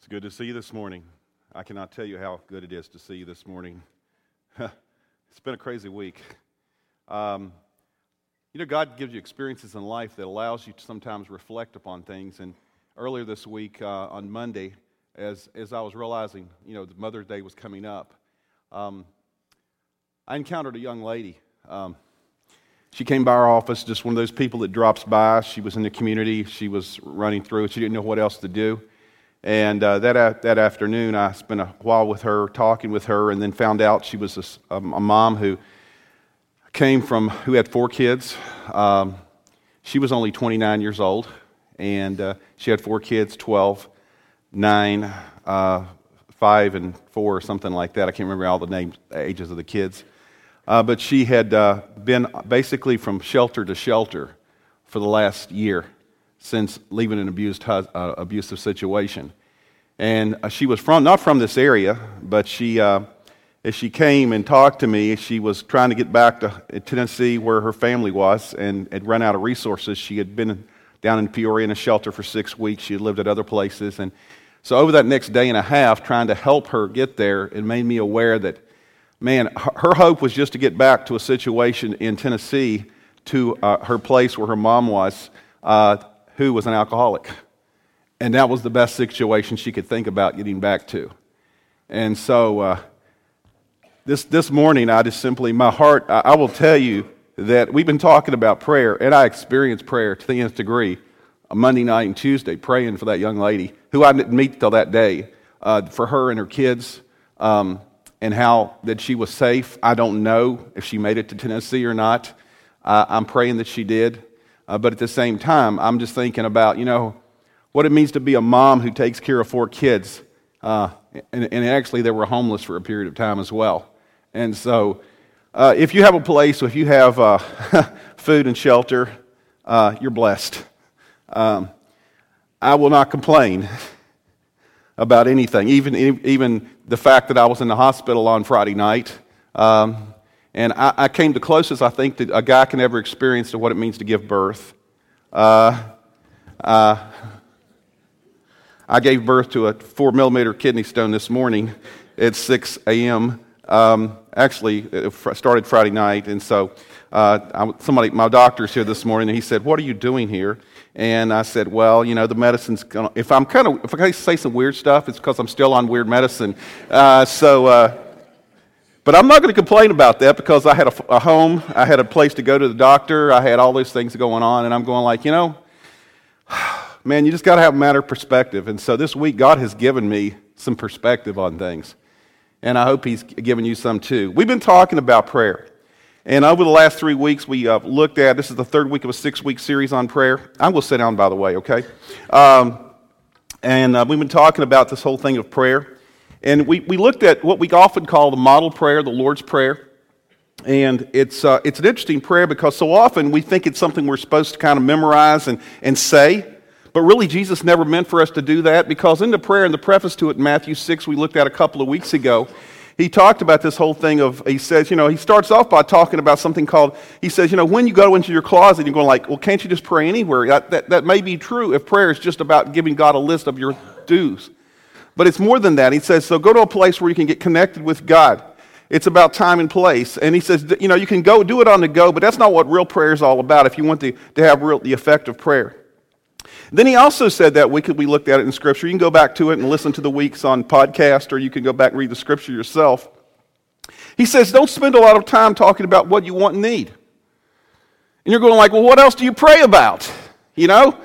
It's good to see you this morning. I cannot tell you how good it is to see you this morning. it's been a crazy week. Um, you know, God gives you experiences in life that allows you to sometimes reflect upon things. And earlier this week, uh, on Monday, as, as I was realizing, you know, the Mother's Day was coming up, um, I encountered a young lady. Um, she came by our office, just one of those people that drops by. She was in the community. She was running through. She didn't know what else to do. And uh, that, that afternoon, I spent a while with her, talking with her, and then found out she was a, a mom who came from, who had four kids. Um, she was only 29 years old, and uh, she had four kids 12, 9, uh, 5, and 4, or something like that. I can't remember all the names, ages of the kids. Uh, but she had uh, been basically from shelter to shelter for the last year since leaving an abused, uh, abusive situation. And uh, she was from, not from this area, but she, uh, as she came and talked to me, she was trying to get back to Tennessee where her family was and had run out of resources. She had been down in Peoria in a shelter for six weeks. She had lived at other places. And so, over that next day and a half, trying to help her get there, it made me aware that man, her hope was just to get back to a situation in Tennessee to uh, her place where her mom was, uh, who was an alcoholic. And that was the best situation she could think about getting back to. And so uh, this, this morning, I just simply, my heart, I, I will tell you that we've been talking about prayer, and I experienced prayer to the nth degree on Monday night and Tuesday, praying for that young lady who I didn't meet till that day, uh, for her and her kids. Um, and how that she was safe. I don't know if she made it to Tennessee or not. Uh, I'm praying that she did. Uh, but at the same time, I'm just thinking about, you know, what it means to be a mom who takes care of four kids. Uh, and, and, actually, they were homeless for a period of time as well. And so, uh, if you have a place, if you have uh, food and shelter, uh, you're blessed. Um, I will not complain about anything, even, even the fact that I was in the hospital on Friday night. Um, and I, I, came the closest, I think, that a guy can ever experience to what it means to give birth. Uh, uh, I gave birth to a four millimeter kidney stone this morning at 6 a.m. Um, actually, it started Friday night, and so uh, I, somebody, my doctor's here this morning, and he said, "What are you doing here?" And I said, well, you know, the medicine's gonna, if I'm kind of, if I say some weird stuff, it's because I'm still on weird medicine. Uh, so, uh, but I'm not going to complain about that because I had a, a, home, I had a place to go to the doctor, I had all these things going on, and I'm going like, you know, man, you just got to have a matter of perspective. And so this week, God has given me some perspective on things. And I hope He's given you some too. We've been talking about prayer. And over the last three weeks, we uh, looked at this is the third week of a six week series on prayer. I will sit down, by the way, okay? Um, and uh, we've been talking about this whole thing of prayer. And we, we looked at what we often call the model prayer, the Lord's Prayer. And it's, uh, it's an interesting prayer because so often we think it's something we're supposed to kind of memorize and, and say. But really, Jesus never meant for us to do that because in the prayer, in the preface to it in Matthew 6, we looked at a couple of weeks ago, he talked about this whole thing of, he says, you know, he starts off by talking about something called, he says, you know, when you go into your closet, you're going like, well, can't you just pray anywhere? That, that, that may be true if prayer is just about giving God a list of your dues. But it's more than that. He says, so go to a place where you can get connected with God. It's about time and place. And he says, you know, you can go do it on the go, but that's not what real prayer is all about if you want to, to have real, the effect of prayer. Then he also said that week we looked at it in Scripture. You can go back to it and listen to the weeks on podcast, or you can go back and read the Scripture yourself. He says, don't spend a lot of time talking about what you want and need. And you're going like, well, what else do you pray about? You know?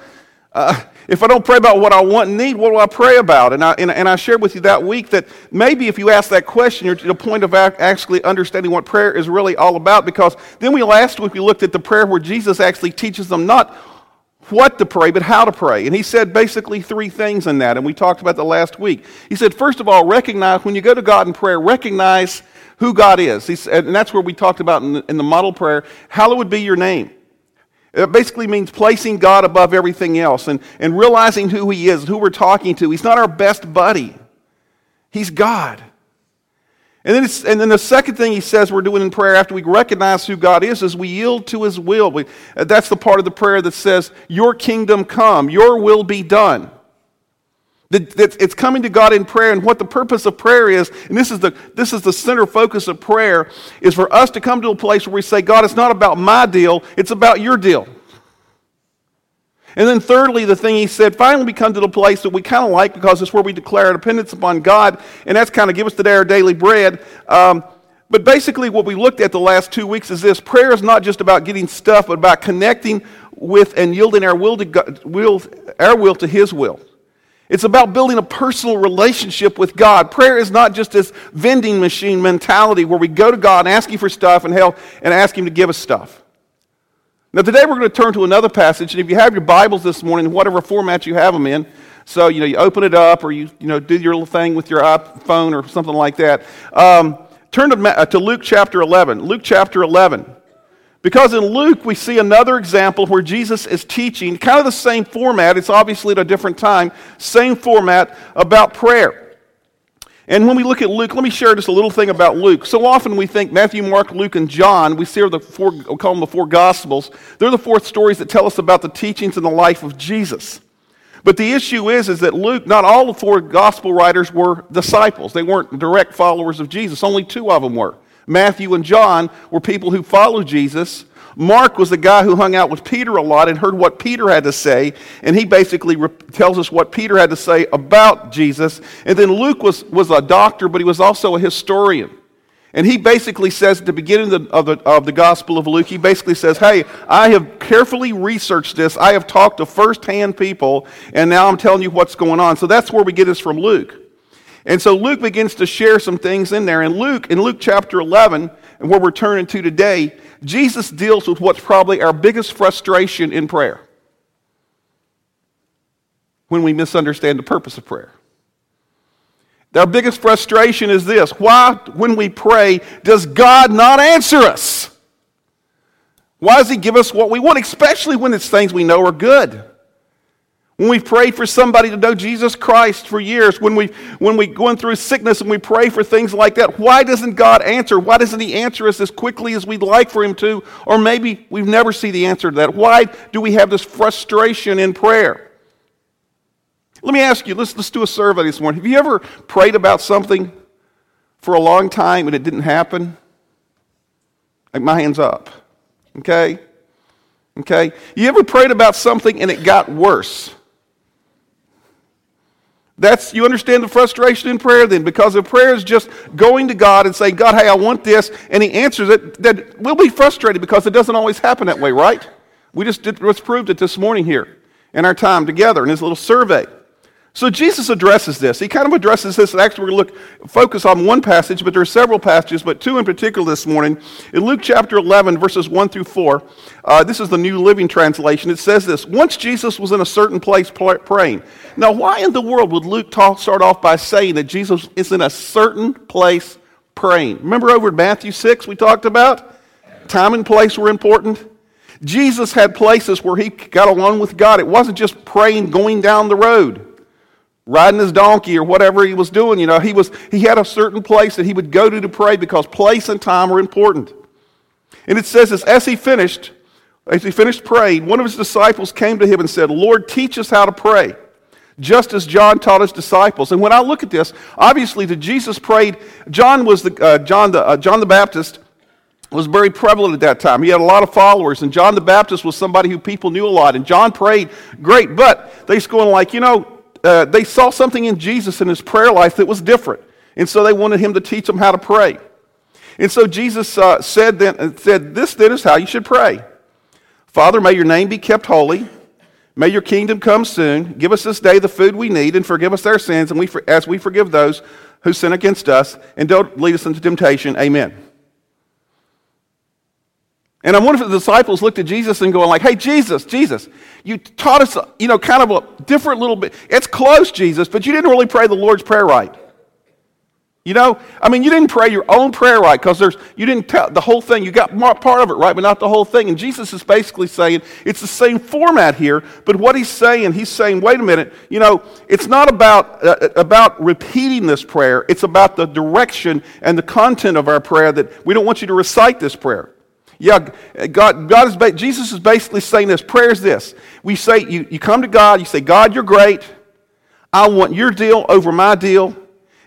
Uh, if I don't pray about what I want and need, what do I pray about? And I, and, and I shared with you that week that maybe if you ask that question, you're to the point of actually understanding what prayer is really all about. Because then we last week we looked at the prayer where Jesus actually teaches them not what to pray, but how to pray. And he said basically three things in that, and we talked about the last week. He said, first of all, recognize, when you go to God in prayer, recognize who God is. Said, and that's where we talked about in the, in the model prayer, hallowed be your name. It basically means placing God above everything else and, and realizing who He is, who we're talking to. He's not our best buddy, He's God. And then, and then the second thing he says we're doing in prayer after we recognize who God is is we yield to his will. We, uh, that's the part of the prayer that says, Your kingdom come, your will be done. It's coming to God in prayer, and what the purpose of prayer is, and this is, the, this is the center focus of prayer, is for us to come to a place where we say, God, it's not about my deal, it's about your deal. And then, thirdly, the thing he said, finally, we come to the place that we kind of like because it's where we declare our dependence upon God, and that's kind of give us today our daily bread. Um, but basically, what we looked at the last two weeks is this prayer is not just about getting stuff, but about connecting with and yielding our will to, God, will, our will to His will. It's about building a personal relationship with God. Prayer is not just this vending machine mentality where we go to God and ask Him for stuff and help and ask Him to give us stuff. Now, today we're going to turn to another passage, and if you have your Bibles this morning, whatever format you have them in, so you know you open it up or you you know do your little thing with your iPhone or something like that. Um, turn to, uh, to Luke chapter 11. Luke chapter 11. Because in Luke, we see another example where Jesus is teaching, kind of the same format, it's obviously at a different time, same format about prayer. And when we look at Luke, let me share just a little thing about Luke. So often we think Matthew, Mark, Luke, and John, we see the four, we call them the four Gospels. They're the four stories that tell us about the teachings and the life of Jesus. But the issue is, is that Luke, not all the four Gospel writers were disciples. They weren't direct followers of Jesus. Only two of them were. Matthew and John were people who followed Jesus. Mark was the guy who hung out with Peter a lot and heard what Peter had to say, and he basically tells us what Peter had to say about Jesus. And then Luke was, was a doctor, but he was also a historian. And he basically says at the beginning of the, of the, of the Gospel of Luke, he basically says, Hey, I have carefully researched this. I have talked to firsthand people, and now I'm telling you what's going on. So that's where we get this from Luke. And so Luke begins to share some things in there. And Luke, in Luke chapter 11, and where we're turning to today, Jesus deals with what's probably our biggest frustration in prayer when we misunderstand the purpose of prayer. Our biggest frustration is this why, when we pray, does God not answer us? Why does He give us what we want, especially when it's things we know are good? When we've prayed for somebody to know Jesus Christ for years, when, we, when we're going through sickness and we pray for things like that, why doesn't God answer? Why doesn't He answer us as quickly as we'd like for Him to? Or maybe we've never see the answer to that. Why do we have this frustration in prayer? Let me ask you, let's, let's do a survey this morning. Have you ever prayed about something for a long time and it didn't happen? Like my hand's up. Okay? Okay? You ever prayed about something and it got worse? That's you understand the frustration in prayer then, because if prayer is just going to God and saying, God, hey, I want this, and He answers it, then we'll be frustrated because it doesn't always happen that way, right? We just did, let's proved it this morning here in our time together in this little survey. So Jesus addresses this. He kind of addresses this. And Actually, we're going to look, focus on one passage, but there are several passages, but two in particular this morning. In Luke chapter 11, verses 1 through 4, uh, this is the New Living Translation. It says this Once Jesus was in a certain place praying. Now, why in the world would Luke talk, start off by saying that Jesus is in a certain place praying? Remember over in Matthew 6 we talked about? Time and place were important. Jesus had places where he got along with God. It wasn't just praying going down the road riding his donkey or whatever he was doing. You know, he, was, he had a certain place that he would go to to pray because place and time are important. And it says this as he finished, as he finished praying, one of his disciples came to him and said, Lord, teach us how to pray, just as John taught his disciples. And when I look at this, obviously, that Jesus prayed, John was the, uh, John, the, uh, John the Baptist was very prevalent at that time. He had a lot of followers, and John the Baptist was somebody who people knew a lot. And John prayed great, but they're going like, you know, uh, they saw something in Jesus in his prayer life that was different. And so they wanted him to teach them how to pray. And so Jesus uh, said, then, uh, said, This then is how you should pray Father, may your name be kept holy. May your kingdom come soon. Give us this day the food we need and forgive us our sins and we, as we forgive those who sin against us. And don't lead us into temptation. Amen. And I wonder if the disciples looked at Jesus and going like, hey, Jesus, Jesus, you taught us, you know, kind of a different little bit. It's close, Jesus, but you didn't really pray the Lord's Prayer right. You know, I mean, you didn't pray your own prayer right because there's you didn't tell the whole thing. You got part of it right, but not the whole thing. And Jesus is basically saying it's the same format here, but what he's saying, he's saying, wait a minute, you know, it's not about uh, about repeating this prayer. It's about the direction and the content of our prayer. That we don't want you to recite this prayer. Yeah, God, God is, Jesus is basically saying this. Prayer is this. We say, you, you come to God, you say, God, you're great. I want your deal over my deal.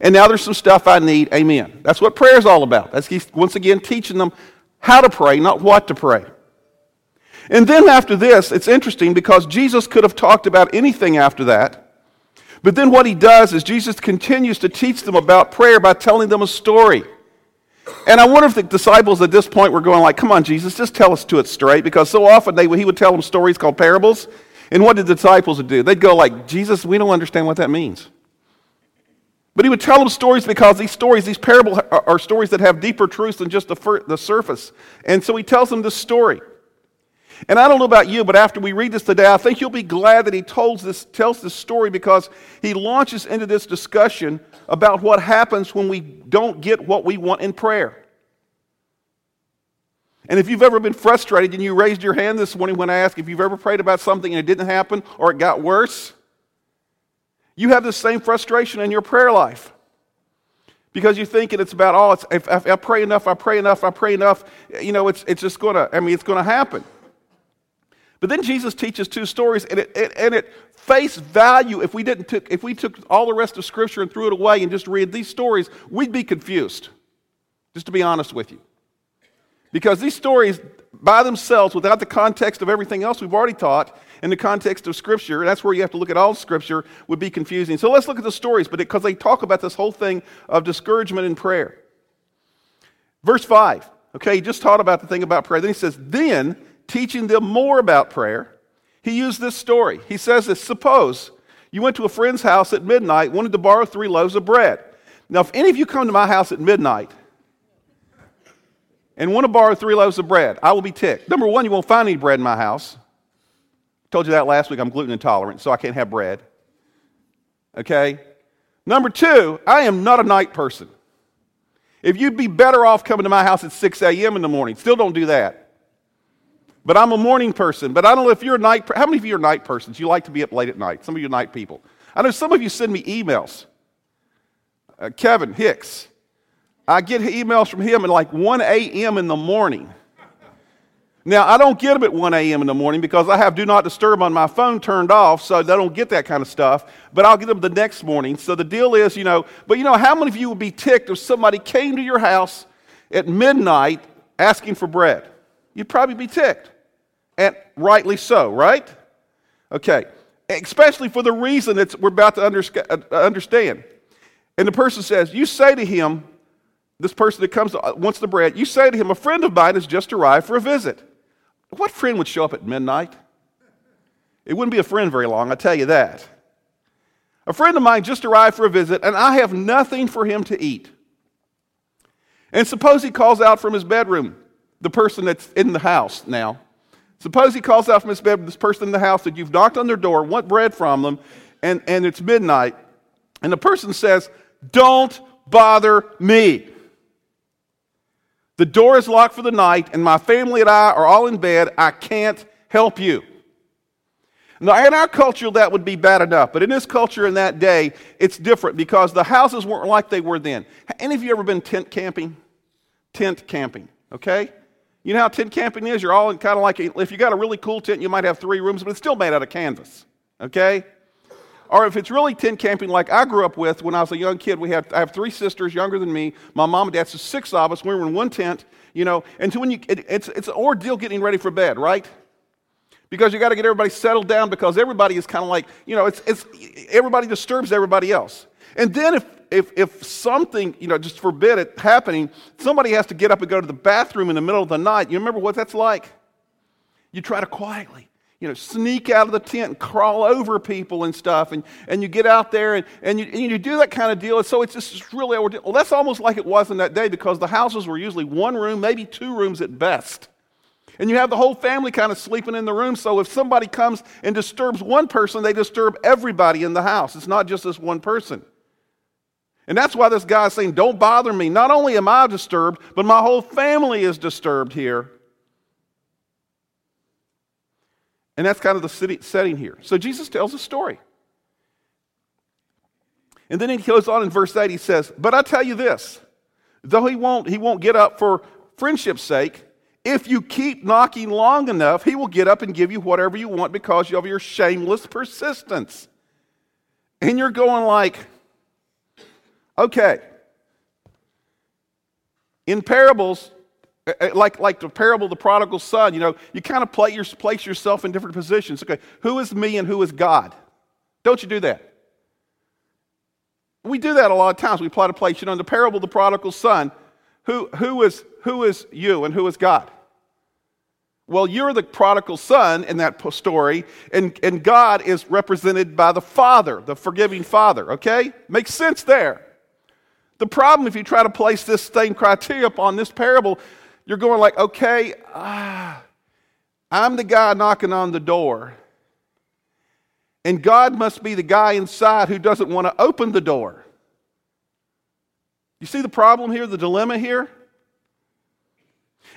And now there's some stuff I need. Amen. That's what prayer is all about. That's he's once again teaching them how to pray, not what to pray. And then after this, it's interesting because Jesus could have talked about anything after that. But then what he does is Jesus continues to teach them about prayer by telling them a story. And I wonder if the disciples at this point were going like, "Come on, Jesus, just tell us to it straight," because so often they, he would tell them stories called parables. And what did the disciples do? They'd go like, "Jesus, we don't understand what that means." But he would tell them stories because these stories, these parables, are, are stories that have deeper truths than just the, fir- the surface. And so he tells them this story. And I don't know about you, but after we read this today, I think you'll be glad that he tells this, tells this story because he launches into this discussion about what happens when we don't get what we want in prayer. And if you've ever been frustrated and you raised your hand this morning when I asked if you've ever prayed about something and it didn't happen or it got worse, you have the same frustration in your prayer life. Because you're thinking it's about, oh, it's, if, if I pray enough, I pray enough, I pray enough, you know, it's, it's just going to, I mean, it's going to happen. But then Jesus teaches two stories, and it, it, and it face value, if we didn't took, if we took all the rest of Scripture and threw it away and just read these stories, we'd be confused. Just to be honest with you, because these stories, by themselves, without the context of everything else we've already taught, in the context of Scripture, that's where you have to look at all Scripture, would be confusing. So let's look at the stories, but because they talk about this whole thing of discouragement and prayer. Verse five. Okay, he just taught about the thing about prayer. Then he says, "Then." teaching them more about prayer, he used this story. He says this Suppose you went to a friend's house at midnight, wanted to borrow three loaves of bread. Now, if any of you come to my house at midnight and want to borrow three loaves of bread, I will be ticked. Number one, you won't find any bread in my house. Told you that last week. I'm gluten intolerant, so I can't have bread. Okay? Number two, I am not a night person. If you'd be better off coming to my house at 6 a.m. in the morning, still don't do that. But I'm a morning person. But I don't know if you're a night. How many of you are night persons? You like to be up late at night. Some of you night people. I know some of you send me emails. Uh, Kevin Hicks. I get emails from him at like 1 a.m. in the morning. Now, I don't get them at 1 a.m. in the morning because I have Do Not Disturb on my phone turned off, so they don't get that kind of stuff. But I'll get them the next morning. So the deal is, you know, but you know, how many of you would be ticked if somebody came to your house at midnight asking for bread? You'd probably be ticked and rightly so, right? Okay, especially for the reason that we're about to uh, understand. And the person says, You say to him, this person that comes uh, wants the bread, you say to him, A friend of mine has just arrived for a visit. What friend would show up at midnight? It wouldn't be a friend very long, I tell you that. A friend of mine just arrived for a visit, and I have nothing for him to eat. And suppose he calls out from his bedroom, the person that's in the house now, Suppose he calls out from his bed this person in the house that you've knocked on their door, want bread from them, and, and it's midnight, and the person says, Don't bother me. The door is locked for the night, and my family and I are all in bed. I can't help you. Now, in our culture, that would be bad enough, but in this culture in that day, it's different because the houses weren't like they were then. Any of you ever been tent camping? Tent camping, okay? You know how tent camping is? You're all in kind of like, if you got a really cool tent, you might have three rooms, but it's still made out of canvas, okay? Or if it's really tent camping like I grew up with when I was a young kid, we have, I have three sisters younger than me. My mom and dad, so six of us. We were in one tent, you know, and so when you, it, it's, it's an ordeal getting ready for bed, right? Because you got to get everybody settled down because everybody is kind of like, you know, it's, it's, everybody disturbs everybody else. And then if if, if something, you know, just forbid it happening, somebody has to get up and go to the bathroom in the middle of the night. You remember what that's like? You try to quietly, you know, sneak out of the tent and crawl over people and stuff. And, and you get out there and, and, you, and you do that kind of deal. And so it's just really, well, that's almost like it was in that day because the houses were usually one room, maybe two rooms at best. And you have the whole family kind of sleeping in the room. So if somebody comes and disturbs one person, they disturb everybody in the house. It's not just this one person. And that's why this guy is saying, Don't bother me. Not only am I disturbed, but my whole family is disturbed here. And that's kind of the city, setting here. So Jesus tells a story. And then he goes on in verse 8, he says, But I tell you this, though he won't, he won't get up for friendship's sake, if you keep knocking long enough, he will get up and give you whatever you want because of your shameless persistence. And you're going like, okay. In parables, eh, eh, like, like the parable of the prodigal son, you know, you kind of play your, place yourself in different positions. Okay, who is me and who is God? Don't you do that? We do that a lot of times. We plot to place, you know, in the parable of the prodigal son, who, who, is, who is you and who is God? Well, you're the prodigal son in that story, and, and God is represented by the Father, the forgiving Father, okay? Makes sense there. The problem, if you try to place this same criteria upon this parable, you're going like, okay, ah, I'm the guy knocking on the door. And God must be the guy inside who doesn't want to open the door. You see the problem here, the dilemma here?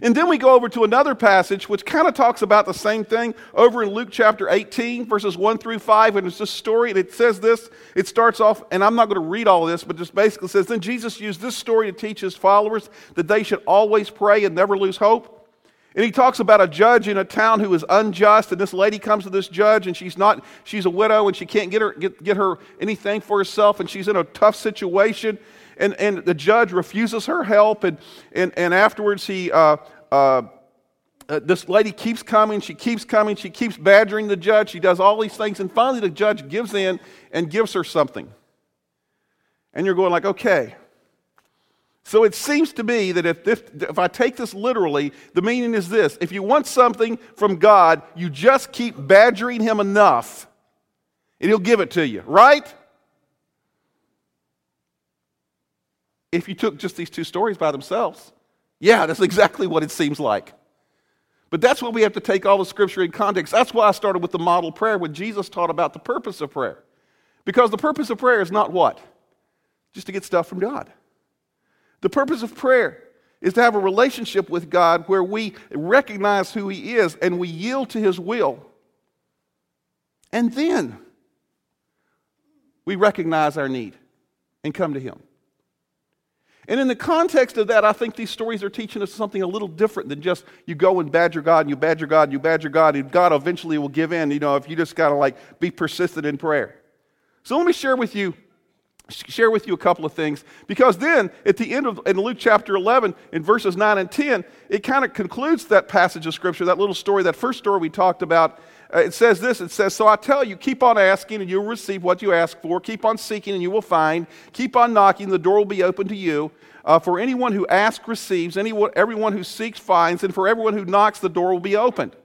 And then we go over to another passage which kind of talks about the same thing over in Luke chapter 18, verses 1 through 5. And it's this story, and it says this. It starts off, and I'm not going to read all this, but just basically says Then Jesus used this story to teach his followers that they should always pray and never lose hope. And he talks about a judge in a town who is unjust, and this lady comes to this judge, and she's not, she's a widow, and she can't get her get, get her anything for herself, and she's in a tough situation. And, and the judge refuses her help, and, and, and afterwards he uh, uh, uh, this lady keeps coming, she keeps coming, she keeps badgering the judge, she does all these things, and finally the judge gives in and gives her something. And you're going like, okay, so it seems to me that if, this, if I take this literally, the meaning is this if you want something from God, you just keep badgering Him enough, and He'll give it to you, right? If you took just these two stories by themselves, yeah, that's exactly what it seems like. But that's what we have to take all the scripture in context. That's why I started with the model prayer when Jesus taught about the purpose of prayer. Because the purpose of prayer is not what? Just to get stuff from God. The purpose of prayer is to have a relationship with God where we recognize who He is and we yield to His will. And then we recognize our need and come to Him. And in the context of that, I think these stories are teaching us something a little different than just you go and badger God and you badger God and you badger God and God eventually will give in, you know, if you just got to like be persistent in prayer. So let me share with you share with you a couple of things because then at the end of in luke chapter 11 in verses 9 and 10 it kind of concludes that passage of scripture that little story that first story we talked about it says this it says so i tell you keep on asking and you'll receive what you ask for. Keep on seeking and you will find. Keep on knocking the door will be open to you. Uh, for anyone who asks receives. Anyone, everyone who seeks finds. And for everyone who knocks the door will be opened.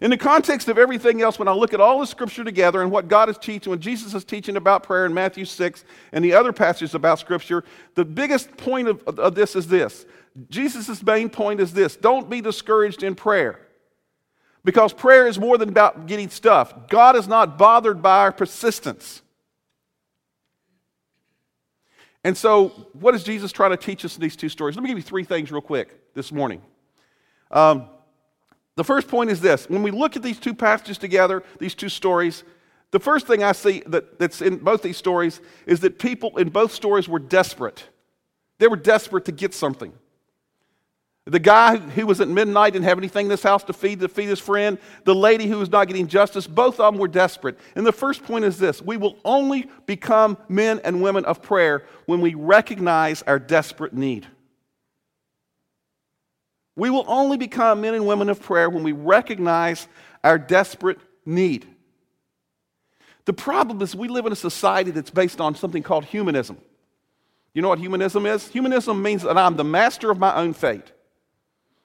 In the context of everything else, when I look at all the scripture together and what God is teaching, when Jesus is teaching about prayer in Matthew 6 and the other passages about scripture, the biggest point of, of this is this. Jesus' main point is this. Don't be discouraged in prayer. Because prayer is more than about getting stuff. God is not bothered by our persistence. And so, what is Jesus trying to teach us in these two stories? Let me give you three things real quick this morning. Um, the first point is this when we look at these two passages together, these two stories, the first thing I see that, that's in both these stories is that people in both stories were desperate. They were desperate to get something. The guy who was at midnight didn't have anything in this house to feed to feed his friend, the lady who was not getting justice, both of them were desperate. And the first point is this we will only become men and women of prayer when we recognize our desperate need. We will only become men and women of prayer when we recognize our desperate need. The problem is, we live in a society that's based on something called humanism. You know what humanism is? Humanism means that I'm the master of my own fate,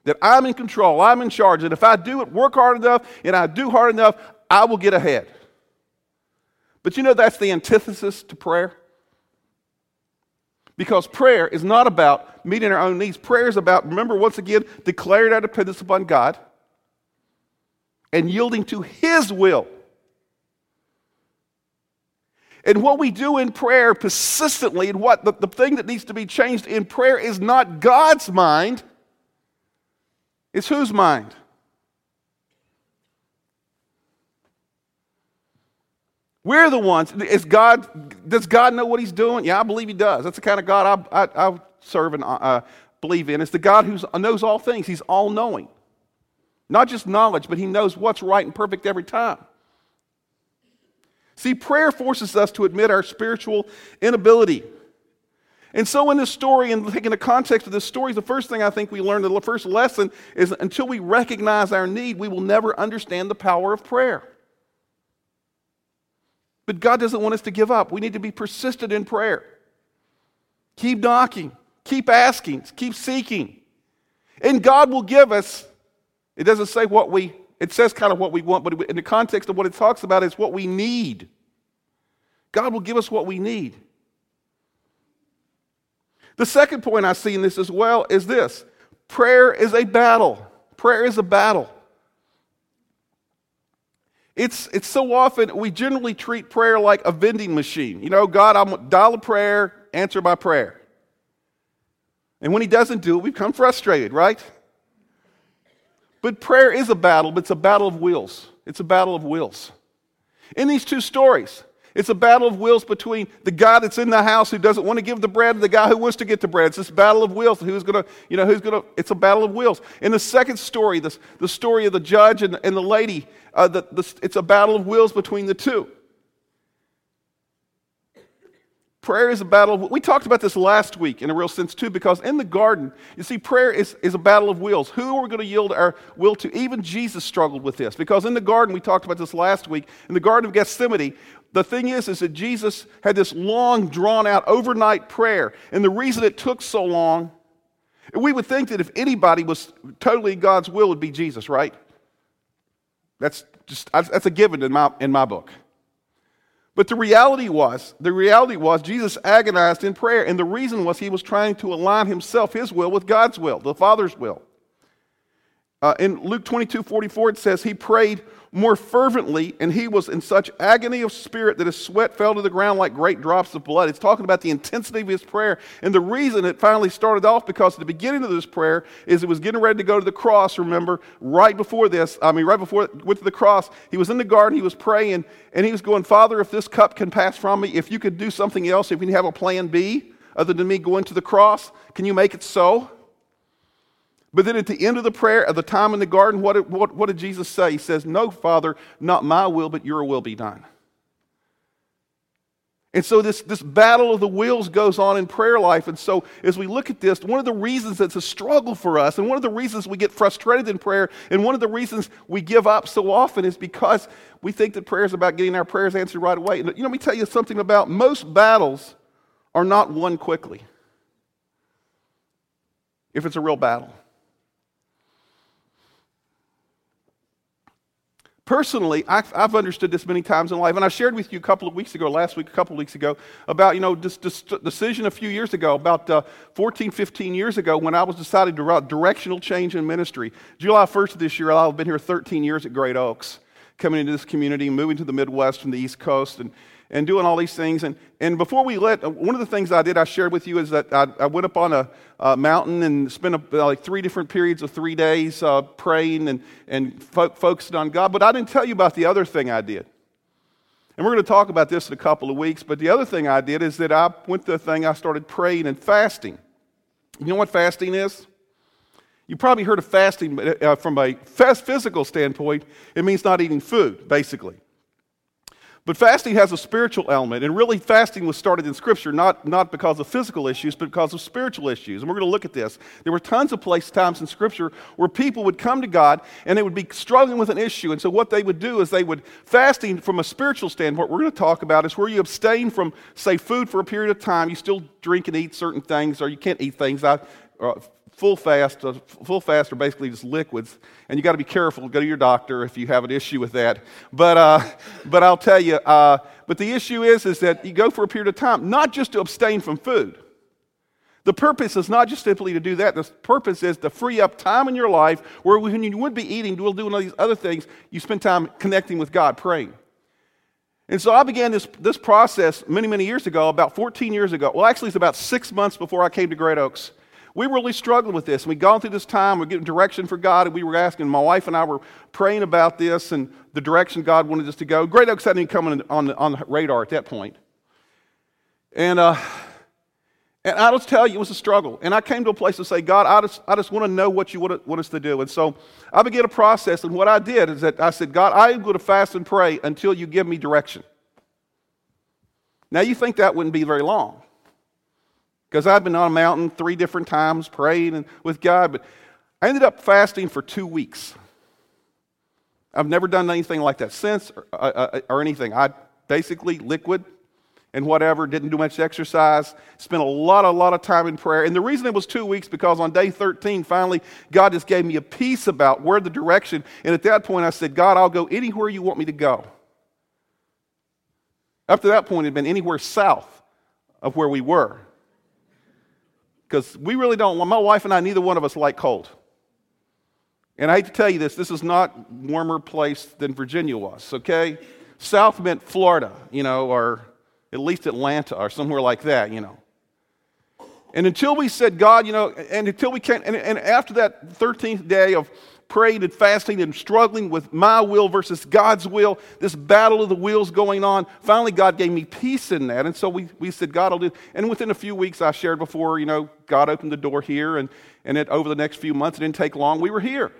that I'm in control, I'm in charge, that if I do it, work hard enough, and I do hard enough, I will get ahead. But you know that's the antithesis to prayer? Because prayer is not about meeting our own needs. Prayer is about, remember, once again, declaring our dependence upon God and yielding to His will. And what we do in prayer persistently, and what the, the thing that needs to be changed in prayer is not God's mind, it's whose mind? We're the ones. Is God, does God know what He's doing? Yeah, I believe He does. That's the kind of God I, I, I serve and uh, believe in. It's the God who knows all things. He's all knowing. Not just knowledge, but He knows what's right and perfect every time. See, prayer forces us to admit our spiritual inability. And so, in this story, and taking the context of this story, the first thing I think we learn, the first lesson is until we recognize our need, we will never understand the power of prayer. But God doesn't want us to give up. We need to be persistent in prayer. Keep knocking, keep asking, keep seeking. And God will give us, it doesn't say what we, it says kind of what we want, but in the context of what it talks about, it's what we need. God will give us what we need. The second point I see in this as well is this prayer is a battle. Prayer is a battle. It's, it's so often, we generally treat prayer like a vending machine. You know, God, I'm dial a prayer, answer my prayer. And when He doesn't do it, we become frustrated, right? But prayer is a battle, but it's a battle of wills. It's a battle of wills. In these two stories, it's a battle of wills between the guy that's in the house who doesn't want to give the bread and the guy who wants to get the bread. It's this battle of wills. Who's going to, you know, who's going to, it's a battle of wills. In the second story, this, the story of the judge and, and the lady, uh, the, the, it's a battle of wills between the two. Prayer is a battle. Of, we talked about this last week in a real sense too, because in the garden, you see, prayer is, is a battle of wills. Who are we going to yield our will to? Even Jesus struggled with this, because in the garden, we talked about this last week, in the Garden of Gethsemane, the thing is, is that Jesus had this long, drawn out overnight prayer. And the reason it took so long, we would think that if anybody was totally God's will, would be Jesus, right? That's just, that's a given in my, in my book. But the reality was, the reality was Jesus agonized in prayer, and the reason was he was trying to align himself, his will, with God's will, the Father's will. Uh, in Luke 22 44, it says, He prayed more fervently, and he was in such agony of spirit that his sweat fell to the ground like great drops of blood. It's talking about the intensity of his prayer. And the reason it finally started off because at the beginning of this prayer is it was getting ready to go to the cross, remember, right before this, I mean, right before it went to the cross, he was in the garden, he was praying, and he was going, Father, if this cup can pass from me, if you could do something else, if you have a plan B other than me going to the cross, can you make it so? But then at the end of the prayer, at the time in the garden, what, what, what did Jesus say? He says, No, Father, not my will, but your will be done. And so this, this battle of the wills goes on in prayer life. And so as we look at this, one of the reasons it's a struggle for us, and one of the reasons we get frustrated in prayer, and one of the reasons we give up so often is because we think that prayer is about getting our prayers answered right away. And you know, let me tell you something about most battles are not won quickly. If it's a real battle. Personally, I've understood this many times in life, and I shared with you a couple of weeks ago, last week, a couple of weeks ago, about, you know, this, this decision a few years ago, about uh, 14, 15 years ago, when I was decided to route directional change in ministry. July 1st of this year, I've been here 13 years at Great Oaks, coming into this community, moving to the Midwest from the East Coast, and and doing all these things. And, and before we let, one of the things I did, I shared with you, is that I, I went up on a, a, mountain and spent a, like three different periods of three days uh, praying and, and fo- focusing on God. But I didn't tell you about the other thing I did. And we're going to talk about this in a couple of weeks. But the other thing I did is that I went to the thing, I started praying and fasting. You know what fasting is? You probably heard of fasting uh, from a physical standpoint. It means not eating food, basically. But fasting has a spiritual element, and really fasting was started in Scripture not, not because of physical issues, but because of spiritual issues. And we're going to look at this. There were tons of place times in Scripture where people would come to God and they would be struggling with an issue. And so what they would do is they would, fasting from a spiritual standpoint, we're going to talk about is where you abstain from, say, food for a period of time. You still drink and eat certain things, or you can't eat things. I, uh, full fast, uh, full fast are basically just liquids, and you got to be careful. Go to your doctor if you have an issue with that. But, uh, but I'll tell you. Uh, but the issue is, is that you go for a period of time, not just to abstain from food. The purpose is not just simply to do that. The purpose is to free up time in your life where when you would be eating, we'll doing all of these other things, you spend time connecting with God, praying. And so I began this, this process many, many years ago, about 14 years ago. Well, actually, it's about six months before I came to Great Oaks we really struggled with this. We'd gone through this time, we're getting direction for God, and we were asking, my wife and I were praying about this and the direction God wanted us to go. Great Oaks hadn't even come on, on, on the radar at that point. And, uh, and I just tell you, it was a struggle. And I came to a place to say, God, I just, I just want to know what you want, want us to do. And so I began a process, and what I did is that I said, God, I am going to fast and pray until you give me direction. Now, you think that wouldn't be very long. Because I've been on a mountain three different times, praying and with God, but I ended up fasting for two weeks. I've never done anything like that since or, uh, uh or anything. I basically liquid and whatever, didn't do much exercise, spent a lot, a lot of time in prayer. And the reason it was two weeks because on day 13, finally, God just gave me a peace about where the direction. And at that point, I said, God, I'll go anywhere you want me to go. Up to that point, it had been anywhere south of where we were. Because we really don't, my wife and I, neither one of us like cold. And I hate to tell you this, this is not warmer place than Virginia was, okay? South meant Florida, you know, or at least Atlanta or somewhere like that, you know. And until we said, God, you know, and until we can't, and, and after that 13th day of praying and fasting and struggling with my will versus God's will, this battle of the wills going on, finally God gave me peace in that. And so we, we said, God will do. And within a few weeks, I shared before, you know, God opened the door here, and, and it, over the next few months, it didn't take long, we were here.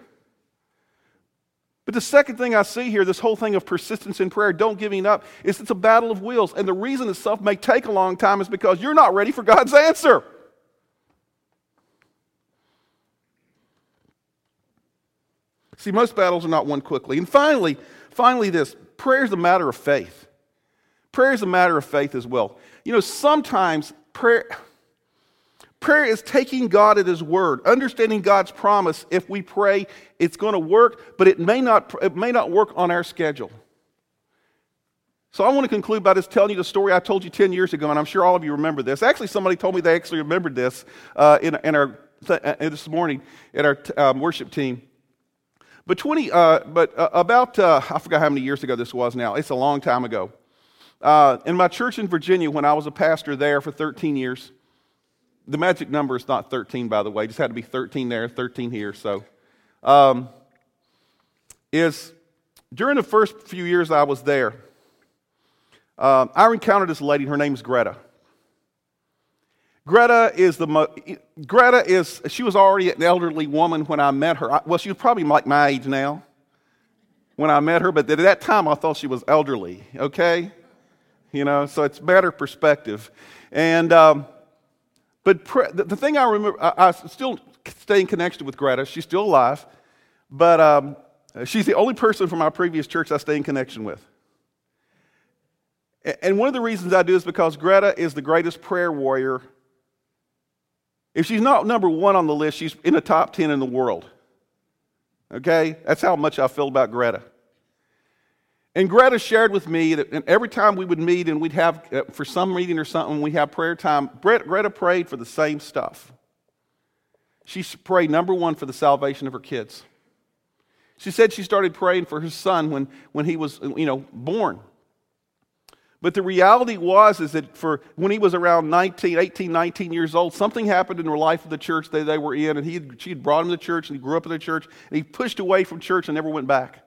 But the second thing I see here, this whole thing of persistence in prayer, don't giving up, is it's a battle of wills. And the reason that stuff may take a long time is because you're not ready for God's answer. See, most battles are not won quickly. And finally, finally, this prayer is a matter of faith. Prayer is a matter of faith as well. You know, sometimes prayer Prayer is taking God at His word, understanding God's promise. If we pray, it's going to work, but it may not, it may not work on our schedule. So I want to conclude by just telling you the story I told you 10 years ago, and I'm sure all of you remember this. Actually, somebody told me they actually remembered this uh, in, in, our, uh, this morning at our um, worship team. But 20, uh, but uh, about, uh, I forgot how many years ago this was now. It's a long time ago. Uh, in my church in Virginia, when I was a pastor there for 13 years, the magic number is not 13, by the way. It just had to be 13 there, 13 here. So, um, is during the first few years I was there, um, I encountered this lady. Her name is Greta. Greta is the mo- Greta is she was already an elderly woman when I met her. I, well, she was probably like my age now when I met her, but at that time I thought she was elderly. Okay, you know, so it's better perspective. And um, but pre- the, the, thing I remember, I, I still stay in connection with Greta. She's still alive, but um, she's the only person from my previous church I stay in connection with. And one of the reasons I do is because Greta is the greatest prayer warrior. If she's not number one on the list, she's in the top 10 in the world. Okay? That's how much I feel about Greta. And Greta shared with me that and every time we would meet and we'd have, uh, for some meeting or something, we have prayer time, Greta prayed for the same stuff. She prayed, number one, for the salvation of her kids. She said she started praying for her son when, when he was, you know, born. But the reality was is that for when he was around 19, 18, 19 years old, something happened in the life of the church that they were in, and he she had brought him to church, and he grew up in the church, and he pushed away from church and never went back.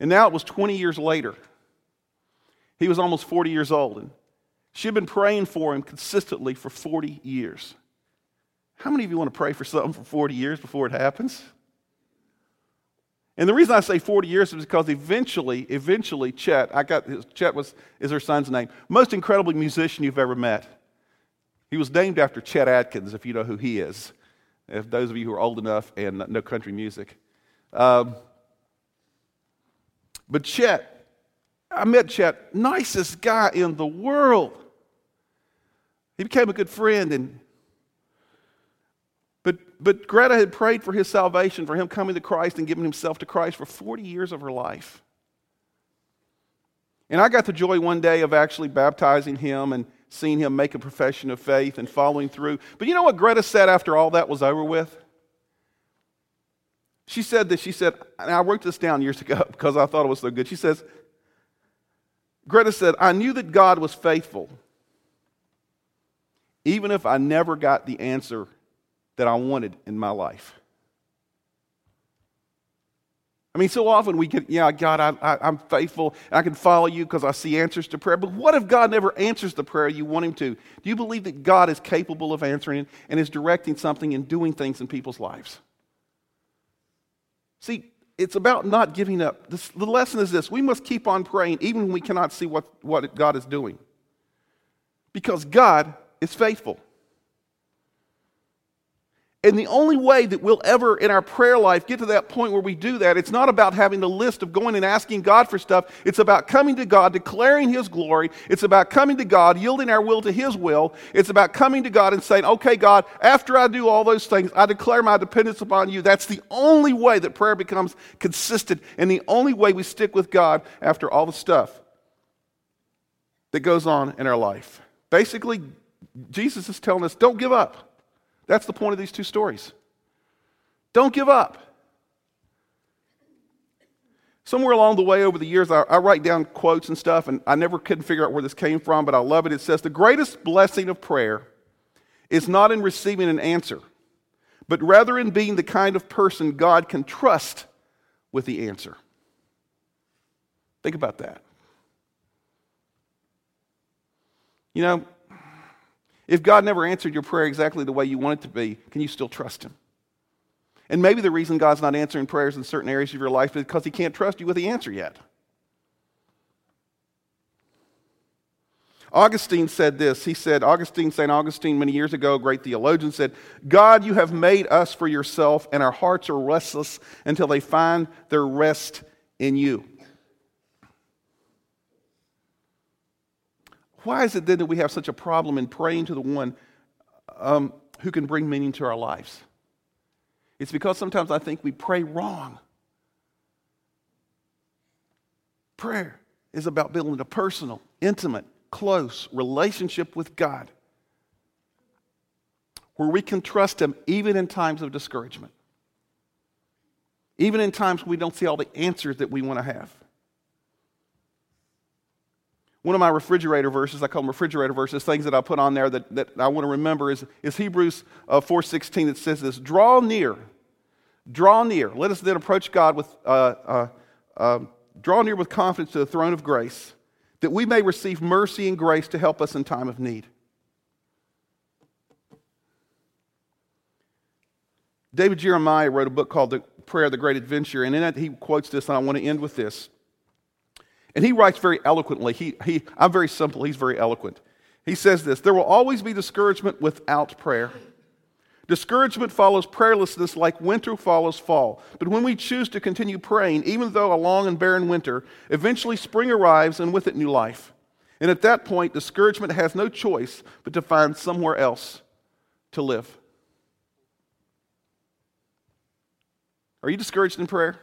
And now it was 20 years later. He was almost 40 years old, and she had been praying for him consistently for 40 years. How many of you want to pray for something for 40 years before it happens? And the reason I say 40 years is because eventually, eventually, Chet, I got his, Chet was is her son's name, most incredible musician you've ever met. He was named after Chet Atkins, if you know who he is. If those of you who are old enough and know country music. Um, but Chet, I met Chet, nicest guy in the world. He became a good friend and but, Greta had prayed for his salvation, for him coming to Christ and giving himself to Christ for 40 years of her life. And I got the joy one day of actually baptizing him and seeing him make a profession of faith and following through. But you know what Greta said after all that was over with? She said that, she said, and I wrote this down years ago because I thought it was so good. She says, Greta said, I knew that God was faithful, even if I never got the answer that I wanted in my life. I mean, so often we get, yeah, God, I, am faithful. I can follow you because I see answers to prayer. But what if God never answers the prayer you want Him to? Do you believe that God is capable of answering and is directing something and doing things in people's lives? See, it's about not giving up. This, the lesson is this we must keep on praying even when we cannot see what, what God is doing. Because God is faithful. And the only way that we'll ever in our prayer life get to that point where we do that, it's not about having the list of going and asking God for stuff. It's about coming to God, declaring His glory. It's about coming to God, yielding our will to His will. It's about coming to God and saying, okay, God, after I do all those things, I declare my dependence upon you. That's the only way that prayer becomes consistent and the only way we stick with God after all the stuff that goes on in our life. Basically, Jesus is telling us, don't give up. That's the point of these two stories. Don't give up. Somewhere along the way over the years, I, I, write down quotes and stuff, and I never could figure out where this came from, but I love it. It says, The greatest blessing of prayer is not in receiving an answer, but rather in being the kind of person God can trust with the answer. Think about that. You know, if God never answered your prayer exactly the way you want it to be, can you still trust Him? And maybe the reason God's not answering prayers in certain areas of your life is because He can't trust you with the answer yet. Augustine said this. He said, Augustine, St. Augustine, many years ago, great theologian, said, God, you have made us for yourself, and our hearts are restless until they find their rest in you. Why is it then that we have such a problem in praying to the one um, who can bring meaning to our lives? It's because sometimes I think we pray wrong. Prayer is about building a personal, intimate, close relationship with God where we can trust Him even in times of discouragement, even in times when we don't see all the answers that we want to have. One of my refrigerator verses, I call them refrigerator verses, things that I put on there that, that I want to remember is, is Hebrews uh, 4.16 that says this, Draw near, draw near. Let us then approach God with, uh, uh, um, draw near with confidence to the throne of grace, that we may receive mercy and grace to help us in time of need. David Jeremiah wrote a book called The Prayer of the Great Adventure, and in it he quotes this, and I want to end with this. And he writes very eloquently. He, he, I'm very simple, he's very eloquent. He says this There will always be discouragement without prayer. Discouragement follows prayerlessness like winter follows fall. But when we choose to continue praying, even though a long and barren winter, eventually spring arrives and with it new life. And at that point, discouragement has no choice but to find somewhere else to live. Are you discouraged in prayer?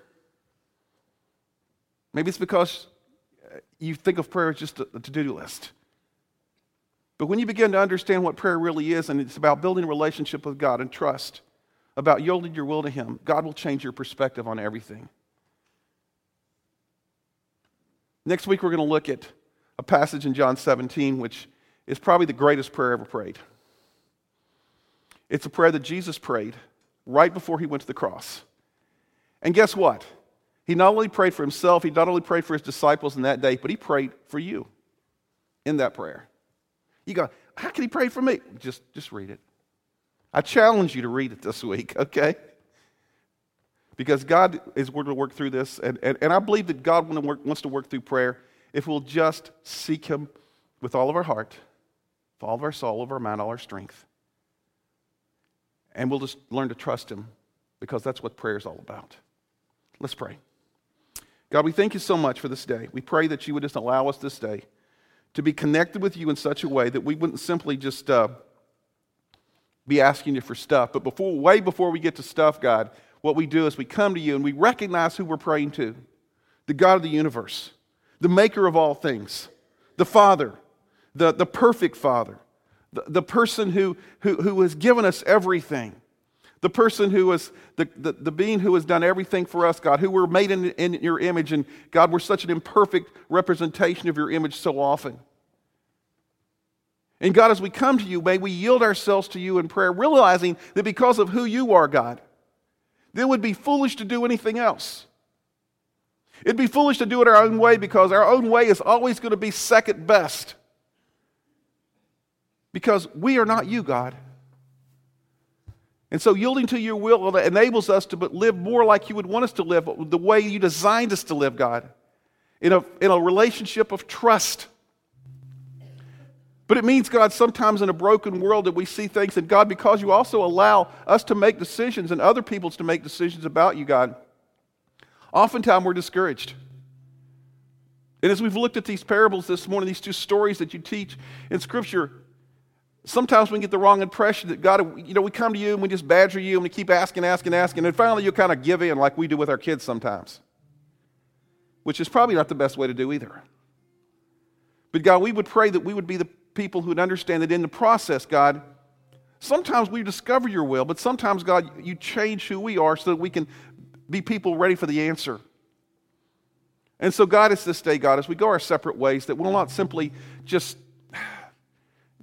Maybe it's because you think of prayer as just a to do list. But when you begin to understand what prayer really is, and it's about building a relationship with God and trust, about yielding your will to Him, God will change your perspective on everything. Next week, we're going to look at a passage in John 17, which is probably the greatest prayer ever prayed. It's a prayer that Jesus prayed right before he went to the cross. And guess what? He not only prayed for himself, he not only prayed for his disciples in that day, but he prayed for you in that prayer. You go, how can he pray for me? Just, just read it. I challenge you to read it this week, okay? Because God is going to work through this, and, and, and I believe that God wants to work through prayer if we'll just seek Him with all of our heart, with all of our soul, all of our mind, all our strength. And we'll just learn to trust Him because that's what prayer is all about. Let's pray. God, we thank you so much for this day. We pray that you would just allow us this day to be connected with you in such a way that we wouldn't simply just uh, be asking you for stuff. But before, way before we get to stuff, God, what we do is we come to you and we recognize who we're praying to the God of the universe, the maker of all things, the Father, the, the perfect Father, the, the person who, who, who has given us everything the person who was the, the, the, being who has done everything for us, God, who we're made in, in your image. And God, we're such an imperfect representation of your image so often. And God, as we come to you, may we yield ourselves to you in prayer, realizing that because of who you are, God, it would be foolish to do anything else. It'd be foolish to do it our own way because our own way is always going to be second best. Because we are not you, God. And so, yielding to your will enables us to live more like you would want us to live, the way you designed us to live, God, in a, in a relationship of trust. But it means, God, sometimes in a broken world that we see things, and God, because you also allow us to make decisions and other people's to make decisions about you, God, oftentimes we're discouraged. And as we've looked at these parables this morning, these two stories that you teach in Scripture, sometimes we get the wrong impression that God, you know, we come to you and we just badger you and we keep asking, asking, asking, and finally you kind of give in like we do with our kids sometimes, which is probably not the best way to do either. But God, we would pray that we would be the people who would understand that in the process, God, sometimes we discover your will, but sometimes, God, you change who we are so that we can be people ready for the answer. And so, God, it's this day, God, as we go our separate ways, that we'll not simply just,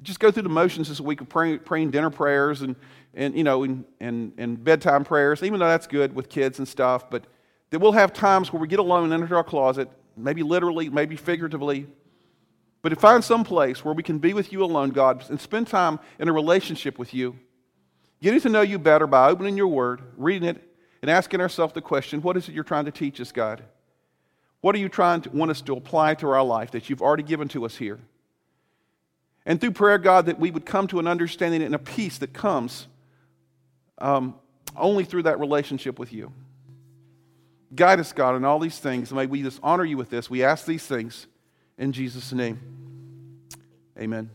just go through the motions this week of praying, praying dinner prayers and, and you know, and, and, and bedtime prayers, even though that's good with kids and stuff, but that we'll have times where we get alone into our closet, maybe literally, maybe figuratively, but to find some place where we can be with you alone, God, and spend time in a relationship with you, getting to know you better by opening your word, reading it, and asking ourselves the question what is it you're trying to teach us, God? What are you trying to want us to apply to our life that you've already given to us here? And through prayer, God, that we would come to an understanding and a peace that comes um, only through that relationship with you. Guide us, God, in all these things. May we just honor you with this. We ask these things in Jesus' name. Amen.